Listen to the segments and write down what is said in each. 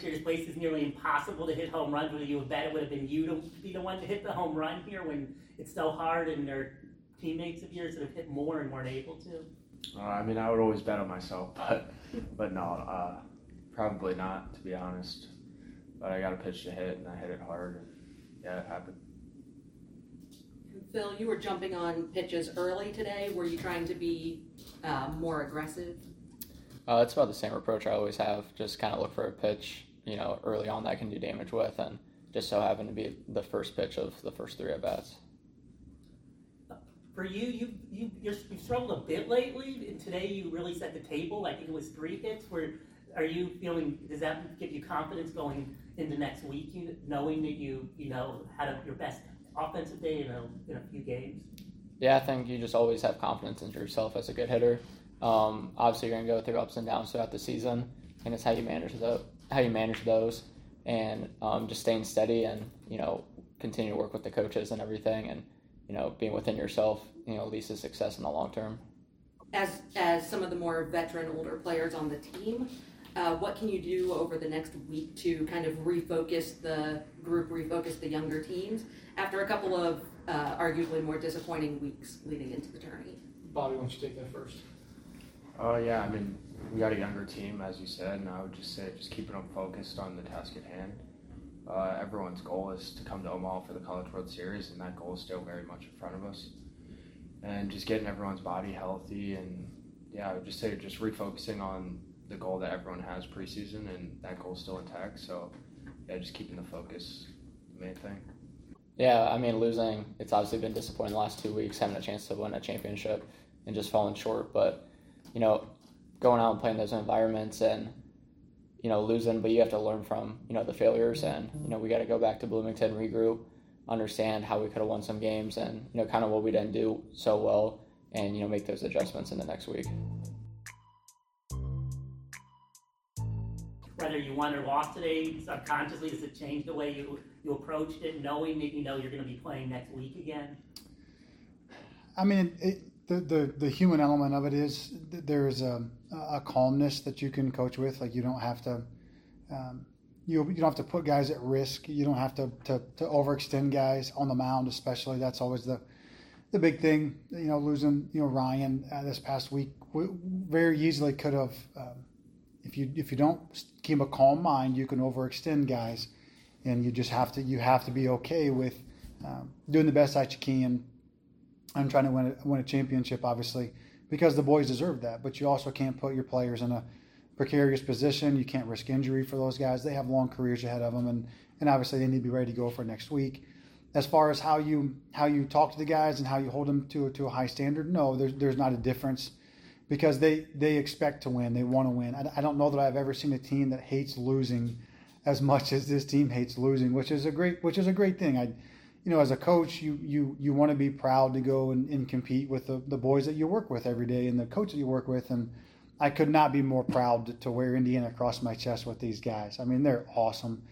this year, place is nearly impossible to hit home runs. Would you have bet it would have been you to be the one to hit the home run here when it's so hard and there teammates of yours that have hit more and weren't able to? Uh, I mean, I would always bet on myself, but but no, uh, probably not to be honest. But I got a pitch to hit, and I hit it hard, and yeah, it happened. Phil, you were jumping on pitches early today. Were you trying to be uh, more aggressive? Uh, it's about the same approach I always have. Just kind of look for a pitch, you know, early on that can do damage with, and just so happened to be the first pitch of the first three at bats. For you, you you you're, you've struggled a bit lately, and today you really set the table. I think it was three hits. Where are you feeling? Does that give you confidence going into next week, you, knowing that you you know had a, your best offensive day in a, in a few games? Yeah, I think you just always have confidence in yourself as a good hitter. Um, obviously, you're gonna go through ups and downs throughout the season, and it's how you manage the how you manage those, and um, just staying steady and you know continue to work with the coaches and everything, and you know being within yourself, you know leads to success in the long term. As as some of the more veteran, older players on the team, uh, what can you do over the next week to kind of refocus the group, refocus the younger teams after a couple of uh, arguably more disappointing weeks leading into the tourney? Bobby, why don't you take that first? Oh yeah, I mean, we got a younger team, as you said, and I would just say just keeping them focused on the task at hand. Uh, everyone's goal is to come to Omaha for the College World Series, and that goal is still very much in front of us. And just getting everyone's body healthy, and yeah, I would just say just refocusing on the goal that everyone has preseason, and that goal is still intact. So yeah, just keeping the focus, the main thing. Yeah, I mean, losing, it's obviously been disappointing the last two weeks, having a chance to win a championship and just falling short. But, you know, going out and playing those environments and, you know, losing, but you have to learn from, you know, the failures. And, you know, we got to go back to Bloomington, regroup, understand how we could have won some games and, you know, kind of what we didn't do so well and, you know, make those adjustments in the next week. Whether you won or lost today, subconsciously, does it change the way you, you approached it, knowing that you know you're going to be playing next week again? I mean, it, the, the the human element of it is there is a, a calmness that you can coach with. Like you don't have to, um, you you don't have to put guys at risk. You don't have to, to to overextend guys on the mound, especially. That's always the the big thing. You know, losing you know Ryan uh, this past week we very easily could have. Um, if you if you don't keep a calm mind, you can overextend guys, and you just have to you have to be okay with um, doing the best that you can. I'm trying to win a, win a championship, obviously, because the boys deserve that. But you also can't put your players in a precarious position. You can't risk injury for those guys. They have long careers ahead of them, and and obviously they need to be ready to go for next week. As far as how you how you talk to the guys and how you hold them to to a high standard, no, there's there's not a difference because they they expect to win. They want to win. I, I don't know that I've ever seen a team that hates losing as much as this team hates losing, which is a great which is a great thing. I you know, as a coach, you you you want to be proud to go and, and compete with the, the boys that you work with every day and the coach that you work with. And I could not be more proud to, wear Indiana across my chest with these guys. I mean, they're awesome,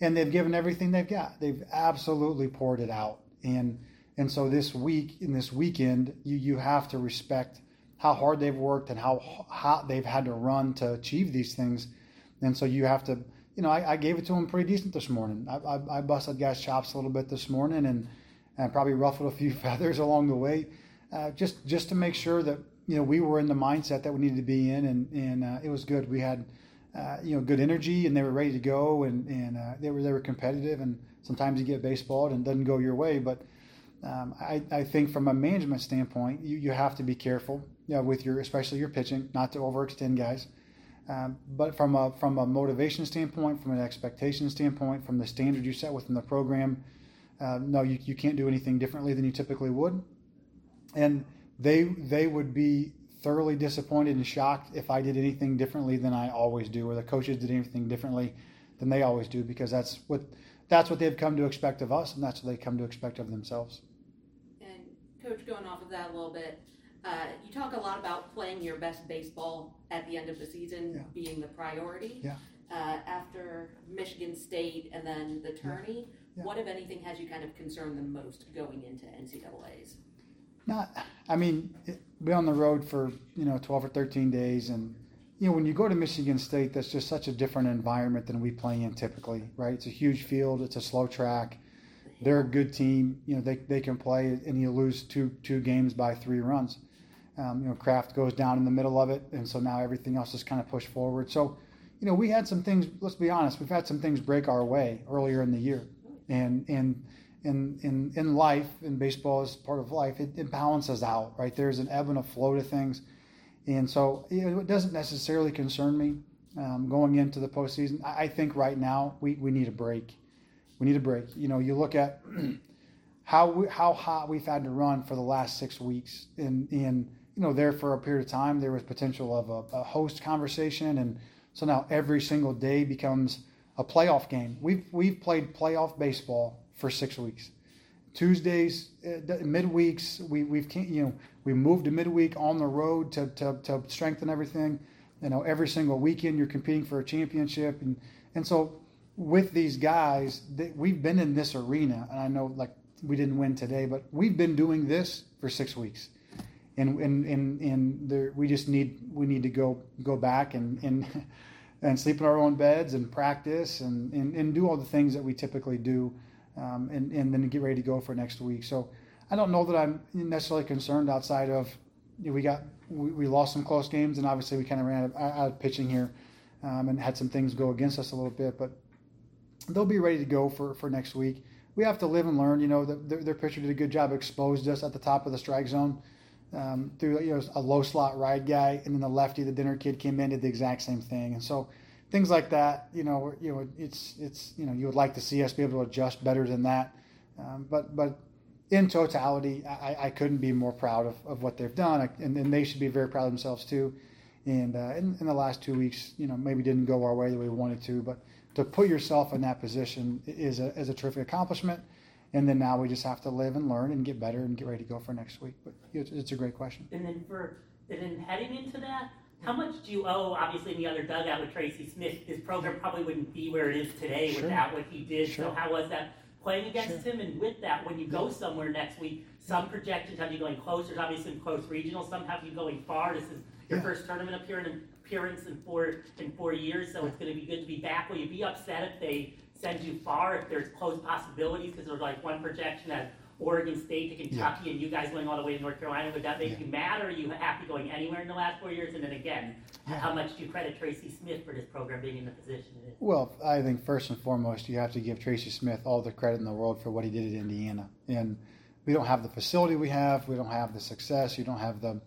and they've given everything they've got. They've absolutely poured it out. And and so this week, in this weekend, you you have to respect how hard they've worked and how hot they've had to run to achieve these things. And so you have to you know, I, I, gave it to him pretty decent this morning. I, I, I, busted guys' chops a little bit this morning and, and probably ruffled a few feathers along the way, uh, just just to make sure that you know we were in the mindset that we needed to be in, and and uh, it was good. We had uh, you know good energy, and they were ready to go, and and uh, they were they were competitive. And sometimes you get baseballed and it doesn't go your way, but um, I, I think from a management standpoint, you, you have to be careful you know, with your especially your pitching, not to overextend guys. Um, but from a from a motivation standpoint, from an expectation standpoint, from the standard you set within the program, uh, no, you, you can't do anything differently than you typically would. And they they would be thoroughly disappointed and shocked if I did anything differently than I always do, or the coaches did anything differently than they always do, because that's what that's what they've come to expect of us, and that's what they come to expect of themselves. And coach, going off of that a little bit, uh, you talk a lot about playing your best baseball at the end of the season Yeah. being the priority. Yeah. Uh, after Michigan State and then the tourney, Yeah. what, if anything, has you kind of concerned the most going into NCAA's? Not, I mean, it, be on the road for you know 12 or 13 days, and you know, when you go to Michigan State, that's just such a different environment than we play in typically, right? It's a huge field, it's a slow track. They're a good team. You know, they, they can play, and you lose two two games by three runs. Um, you know, Kraft goes down in the middle of it, and so now everything else is kind of pushed forward. So, you know, we had some things. Let's be honest, we've had some things break our way earlier in the year, and and in in in life, in baseball is part of life. It, it balances out, right? There's an ebb and a flow to things, and so you know, it doesn't necessarily concern me um, going into the postseason. I, I think right now we we need a break. We need a break. You know, you look at how we, how hot we've had to run for the last six weeks, and and you know there for a period of time there was potential of a, a host conversation, and so now every single day becomes a playoff game. We've we've played playoff baseball for six weeks. Tuesdays, uh, midweeks, we, we've you know we moved to midweek on the road to, to, to strengthen everything. You know, every single weekend you're competing for a championship, and and so with these guys, that we've been in this arena, and I know like we didn't win today, but we've been doing this for six weeks, and and and, and there, we just need we need to go go back and and and sleep in our own beds and practice and and, and do all the things that we typically do um, and, and then get ready to go for next week. So I don't know that I'm necessarily concerned outside of you know, we got we, we, lost some close games and obviously we kind of ran out, out of pitching here um, and had some things go against us a little bit, but they'll be ready to go for, for next week. We have to live and learn. You know, the, their, their pitcher did a good job, exposed us at the top of the strike zone um, through you know a low slot ride guy, and then the lefty, the Denner kid, came in did the exact same thing, and so things like that. You know, you know, it's it's you know, you would like to see us be able to adjust better than that. Um, but but in totality, I, I couldn't be more proud of, of what they've done, and, and they should be very proud of themselves too. And uh, in, in the last two weeks, you know, maybe didn't go our way the way we wanted to, but to put yourself in that position is a, is a terrific accomplishment. And then now we just have to live and learn and get better and get ready to go for next week. But it's, it's a great question. And then for and then heading into that, how much do you owe, obviously, in the other dugout with Tracy Smith? His program probably wouldn't be where it is today sure. without what he did. Sure. So, how was that playing against sure. him? And with that, when you go somewhere next week, some projections have you going close. There's obviously close regional. Some have you going far. This is your yeah. first tournament appearance in four in four years, so it's going to be good to be back. Will you be upset if they send you far? If there's close possibilities, because there's like one projection that Oregon State to Kentucky, yeah. and you guys going all the way to North Carolina. Would that make yeah. you mad, or are you happy going anywhere in the last four years? And then again, yeah. how much do you credit Tracy Smith for this program being in the position it is? Well, I think first and foremost, you have to give Tracy Smith all the credit in the world for what he did at Indiana. And we don't have the facility we have, we don't have the success, you don't have the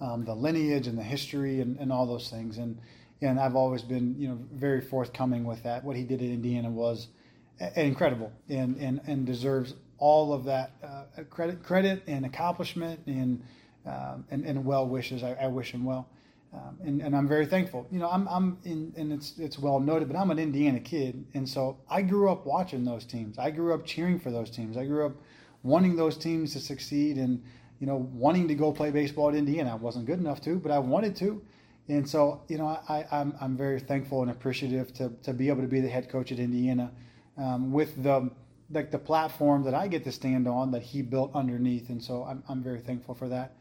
um, the lineage and the history and, and all those things. And and I've always been, you know, very forthcoming with that. What he did at Indiana was incredible and, and, and deserves all of that uh, credit, credit and accomplishment and um, and, and, well wishes. I, I wish him well, um, and, and, I'm very thankful. You know, I'm I'm in, and it's it's well noted, but I'm an Indiana kid, and so I grew up watching those teams. I grew up cheering for those teams. I grew up wanting those teams to succeed, and you know, wanting to go play baseball at Indiana. I wasn't good enough to, but I wanted to. And so, you know, I, I'm, I'm very thankful and appreciative to, to be able to be the head coach at Indiana um, with the like the platform that I get to stand on that he built underneath, and so I'm, I'm very thankful for that.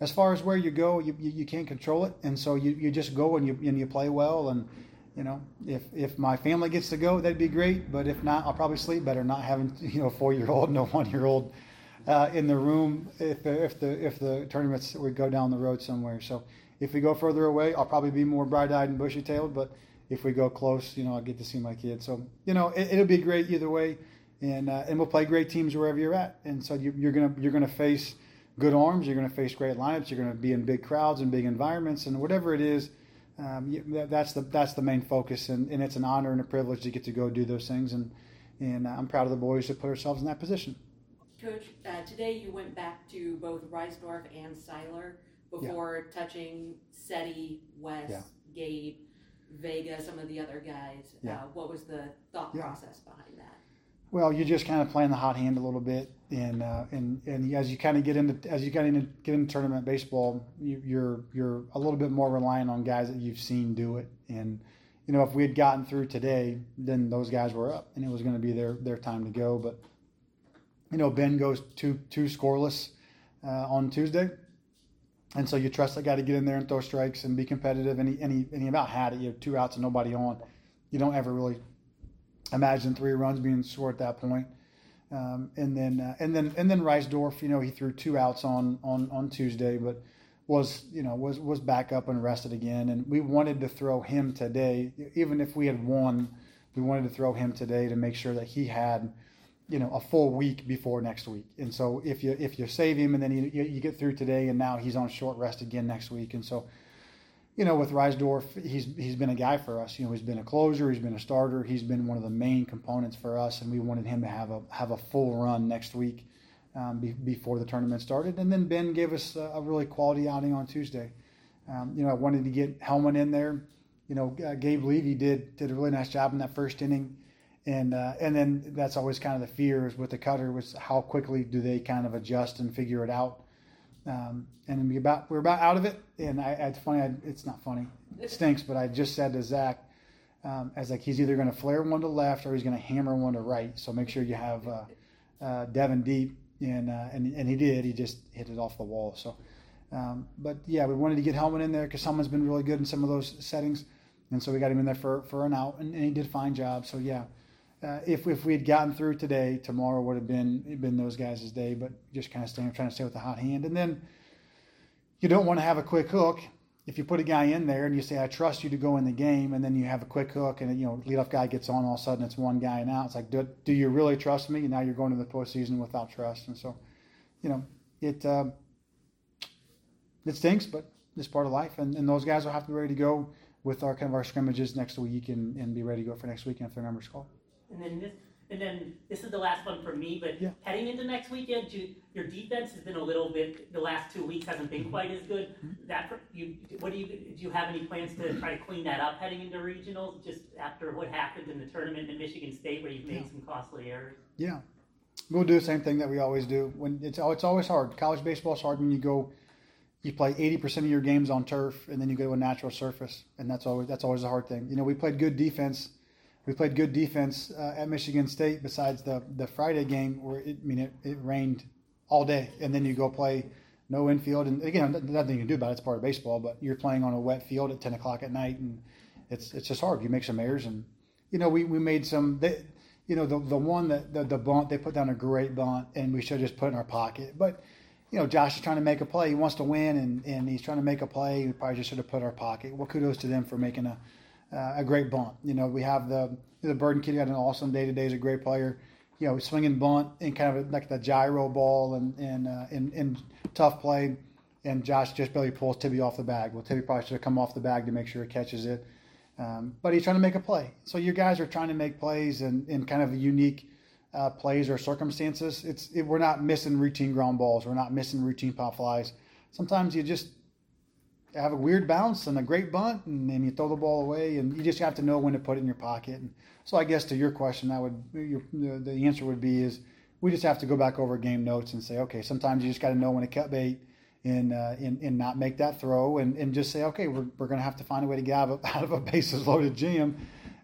As far as where you go, you, you, you can't control it, and so you, you just go and you and you play well, and you know if if my family gets to go, that'd be great. But if not, I'll probably sleep better not having you know a four year old and a one year old uh, in the room if if the if the tournaments would go down the road somewhere. So if we go further away, I'll probably be more bright eyed and bushy tailed, but if we go close, you know, I'll get to see my kids. So, you know, it, will be great either way and uh, and we'll play great teams wherever you're at. And so you, are gonna you're gonna face good arms. You're gonna face great lineups. You're gonna be in big crowds and big environments and whatever it is. Um, that's the that's the main focus, and, and it's an honor and a privilege to get to go do those things. And and uh, I'm proud of the boys to put ourselves in that position. Coach, uh, today you went back to both Risedorph and Seiler before yeah. touching Seti, West, yeah. Gabe, Vega, some of the other guys. Yeah. Uh, what was the thought process behind that? Well, you're just kind of playing the hot hand a little bit, and uh, and and as you kind of get into as you get into get into tournament baseball, you, you're you're a little bit more reliant on guys that you've seen do it. And you know, if we had gotten through today, then those guys were up, and it was going to be their their time to go. But you know, Ben goes two two scoreless uh, on Tuesday, and so you trust that guy to get in there and throw strikes and be competitive. And he, and he, and he about had it. You have two outs and nobody on. You don't ever really imagine three runs being scored at that point. Um, and then uh, and then and then Risedorph, you know, he threw two outs on on on Tuesday, but was you know was was back up and rested again. And we wanted to throw him today, even if we had won. We wanted to throw him today to make sure that he had you know a full week before next week. And so if you if you save him and then you, you get through today and now he's on short rest again next week. And so you know with Risedorph, he's he's been a guy for us. You know he's been a closer, he's been a starter, he's been one of the main components for us, and we wanted him to have a have a full run next week. Um, be, before the tournament started, and then Ben gave us a, a really quality outing on Tuesday. Um, you know, I wanted to get Hellman in there. You know, uh, Gabe Levy did did a really nice job in that first inning and uh, and then that's always kind of the fear is with the cutter was how quickly do they kind of adjust and figure it out. Um, and we about we're about out of it. And I, it's funny. I, it's not funny. It stinks. But I just said to Zach, um, as like he's either going to flare one to left or he's going to hammer one to right. So make sure you have uh, uh, Devin deep. And, uh, and and he did. He just hit it off the wall. So. Um, but yeah, we wanted to get Hellman in there because someone's been really good in some of those settings, and so we got him in there for, for an out, and, and he did a fine job. So yeah, uh, if if we had gotten through today, tomorrow would have been been those guys' day. But just kind of staying, trying to stay with the hot hand, and then you don't want to have a quick hook. If you put a guy in there and you say, "I trust you to go in the game," and then you have a quick hook, and you know, leadoff guy gets on, all of a sudden it's one guy and out. It's like, do, do you really trust me? And now you're going to the postseason without trust, and so, you know, it uh, it stinks, but it's part of life, and, and those guys will have to be ready to go with our kind of our scrimmages next week and, and be ready to go for next weekend if their numbers call. And then this, and then this is the last one for me. But Yeah. heading into next weekend, you, your defense has been a little bit. The last two weeks hasn't Mm-hmm. been quite as good. That you, what do you do? You have any plans to try to clean that up heading into regionals? Just after what happened in the tournament in Michigan State, where you've made Yeah. some costly errors. Yeah, we'll do the same thing that we always do. When it's oh, it's always hard. College baseball is hard when you go, you play eighty percent of your games on turf, and then you go to a natural surface, and that's always that's always a hard thing. You know, we played good defense. We played good defense uh, at Michigan State. Besides the the Friday game where it, I mean it, it rained all day, and then you go play no infield, and again nothing you can do about it. It's part of baseball, but you're playing on a wet field at ten o'clock at night, and it's it's just hard. You make some errors, and you know we, we made some. They, you know the the one that the, the bunt they put down a great bunt, and we should just put in our pocket. But you know Josh is trying to make a play. He wants to win, and, and he's trying to make a play. We probably just should have put our pocket. Well, kudos to them for making a uh, a great bunt. You know we have the the Burton kid had an awesome day today. He's a great player. You know swinging bunt and kind of like the gyro ball and and uh, and, and tough play. And Josh just barely pulls Tibby off the bag. Well, Tibby probably should have come off the bag to make sure he catches it. Um, but he's trying to make a play. So you guys are trying to make plays in, in kind of unique uh, plays or circumstances. It's it, we're not missing routine ground balls. We're not missing routine pop flies. Sometimes you just have a weird bounce and a great bunt, and then you throw the ball away, and you just have to know when to put it in your pocket. And so I guess to your question, I would your, the, answer would be is we just have to go back over game notes and say, okay, sometimes you just got to know when to cut bait and, uh, and and not make that throw, and, and just say, okay, we're, we're going to have to find a way to get out of, out of a bases loaded jam.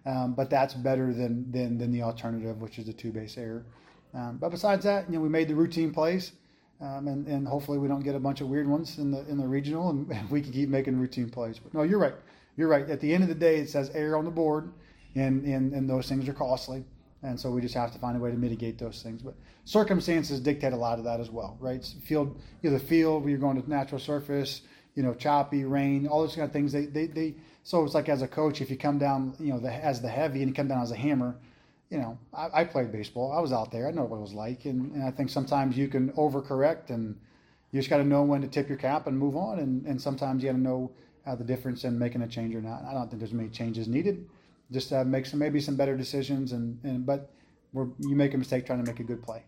Um, but that's better than, than than the alternative, which is the two base error. Um, but besides that, you know, we made the routine plays, um, and and hopefully we don't get a bunch of weird ones in the in the regional, and, we can keep making routine plays. But no, you're right. You're right. At the end of the day, it says air on the board, and and and those things are costly. And so we just have to find a way to mitigate those things. But circumstances dictate a lot of that as well, right? Field, you know, the field you're going to natural surface, you know, choppy, rain, all those kind of things. They, they, they. So it's like as a coach, if you come down, you know, the, as the heavy and you come down as a hammer, you know, I, I played baseball. I was out there. I know what it was like, and, and I think sometimes you can overcorrect, and you just got to know when to tip your cap and move on. And, and sometimes you got to know uh, the difference in making a change or not. I don't think there's many changes needed just uh, make some maybe some better decisions and, and but you make a mistake trying to make a good play.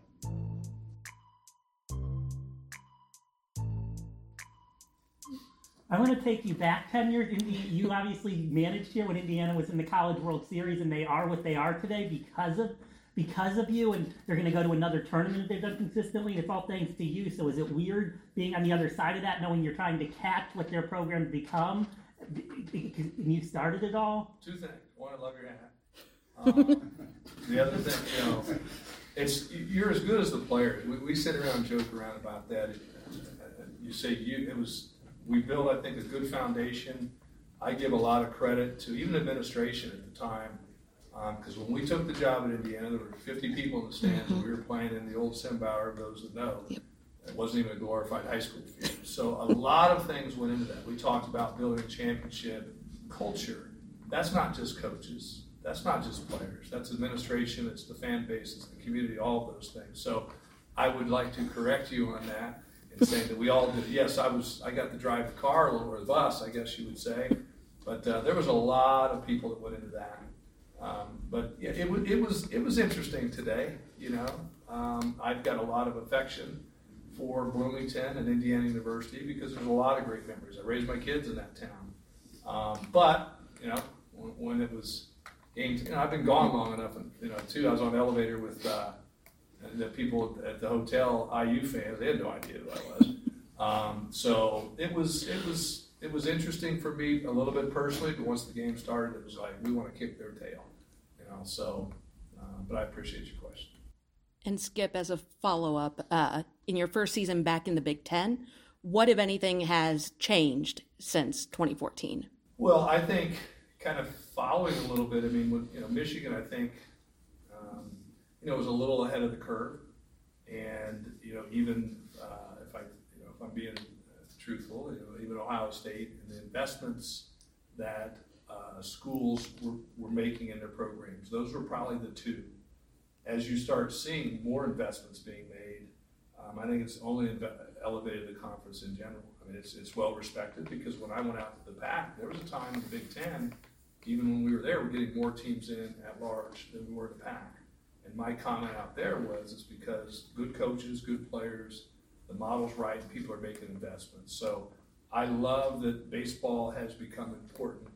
I want to take you back 10 years. Indi- You obviously managed here when Indiana was in the College World Series, and they are what they are today because of because of you. And they're going to go to another tournament that they've done consistently, and it's all thanks to you. So is it weird being on the other side of that, knowing you're trying to catch what their program's become? Because you started it all. Two things. One, I love your hat. Um, the other thing, you know, it's you're as good as the player. We, we sit around and joke around about that. It, you say you it was we built, I think, a good foundation. I give a lot of credit to even administration at the time, um, because when we took the job in Indiana, there were 50 people in the stands, and we were playing in the old Sembower, those that know. It wasn't even a glorified high school field. So a lot of things went into that. We talked about building a championship culture. That's not just coaches. That's not just players. That's administration. It's the fan base. It's the community. All of those things. So I would like to correct you on that and saying that we all did. Yes, I was. I got to drive the car or the bus, I guess you would say. But uh, there was a lot of people that went into that. Um, but yeah, it, it was it was interesting today. You know, um, I've got a lot of affection for Bloomington and Indiana University because there's a lot of great memories. I raised my kids in that town. Um, but you know, when, when, it was games, you know, I've been gone long enough, and you know, too. I was on the elevator with uh, the people at the hotel, IU fans. They had no idea who I was. Um, so it was it was it was interesting for me a little bit personally. But once the game started, it was like we want to kick their tail, you know. So, uh, but I appreciate your question. And Skip, as a follow up, uh, in your first season back in the Big Ten, what, if anything, has changed since 2014? Well, I think kind of following a little bit. I mean, with, you know, Michigan, I think, you know, was a little ahead of the curve, and you know, even uh, if I, you know, if I'm being truthful, you know, even Ohio State and the investments that uh, schools were, were making in their programs, those were probably the two as you start seeing more investments being made, um, I think it's only inve- elevated the conference in general. I mean, it's, it's well respected because when I went out to the Pac, there was a time in the Big Ten, even when we were there, we're getting more teams in at large than we were in the Pac. And my comment out there was it's because good coaches, good players, the model's right, people are making investments. So I love that baseball has become important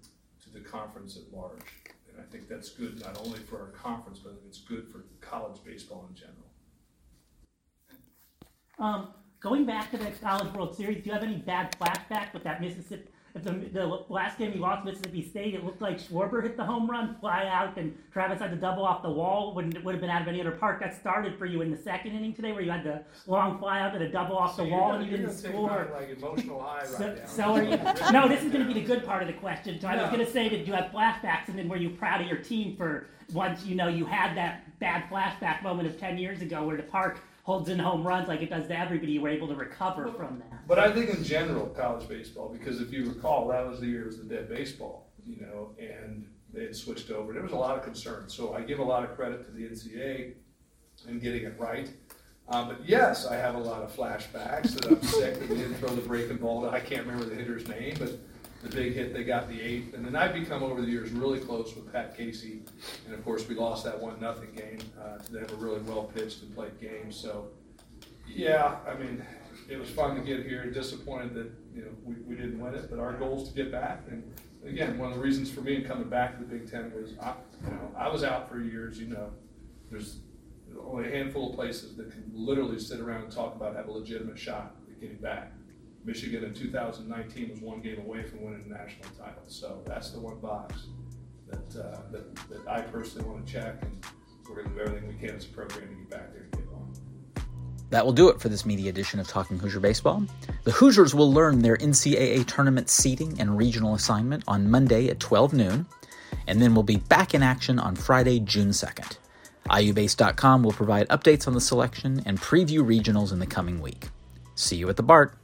to the conference at large. And I think that's good not only for our conference, but it's good for college baseball in general. Um, going back to the College World Series, do you have any bad flashback with that Mississippi? The, the last game you lost Mississippi State, it looked like Schwarber hit the home run, fly out, and Travis had to double off the wall. Wouldn't it would have been out of any other park. That started for you in the second inning today, where you had the long fly out and a double off so the wall, gonna, and you didn't score. Like emotional high right so, now. so are you? no, this is going to be the good part of the question. So I was going to say that you have flashbacks, and then were you proud of your team for once you know you had that bad flashback moment of ten years ago, where the park holds in home runs like it does to everybody, you were able to recover from that. But I think in general, college baseball, because if you recall, that was the year it was the dead baseball, you know, and they had switched over. There was a lot of concern. So I give a lot of credit to the NCAA in getting it right. Um, but yes, I have a lot of flashbacks that I'm sick that we didn't throw the breaking ball. I can't remember the hitter's name, but the big hit they got the eighth. And then I've become over the years really close with Pat Casey. And of course, we lost that one nothing game uh, to them a really well pitched and played game. So yeah, I mean, it was fun to get here. Disappointed that you know we, we didn't win it, but our goal is to get back. And again, one of the reasons for me in coming back to the Big Ten was I, you know I was out for years. You know, there's only a handful of places that can literally sit around and talk about have a legitimate shot at getting back. Michigan in 2019 was one game away from winning the national title. So that's the one box that, uh, that, that I personally want to check, and we're going to do everything we can as a program to get back there and get. That will do it for this media edition of Talking Hoosier Baseball. The Hoosiers will learn their NCAA tournament seeding and regional assignment on Monday at 12 noon, and then we'll be back in action on Friday, June 2nd. IUBase.com will provide updates on the selection and preview regionals in the coming week. See you at the BART.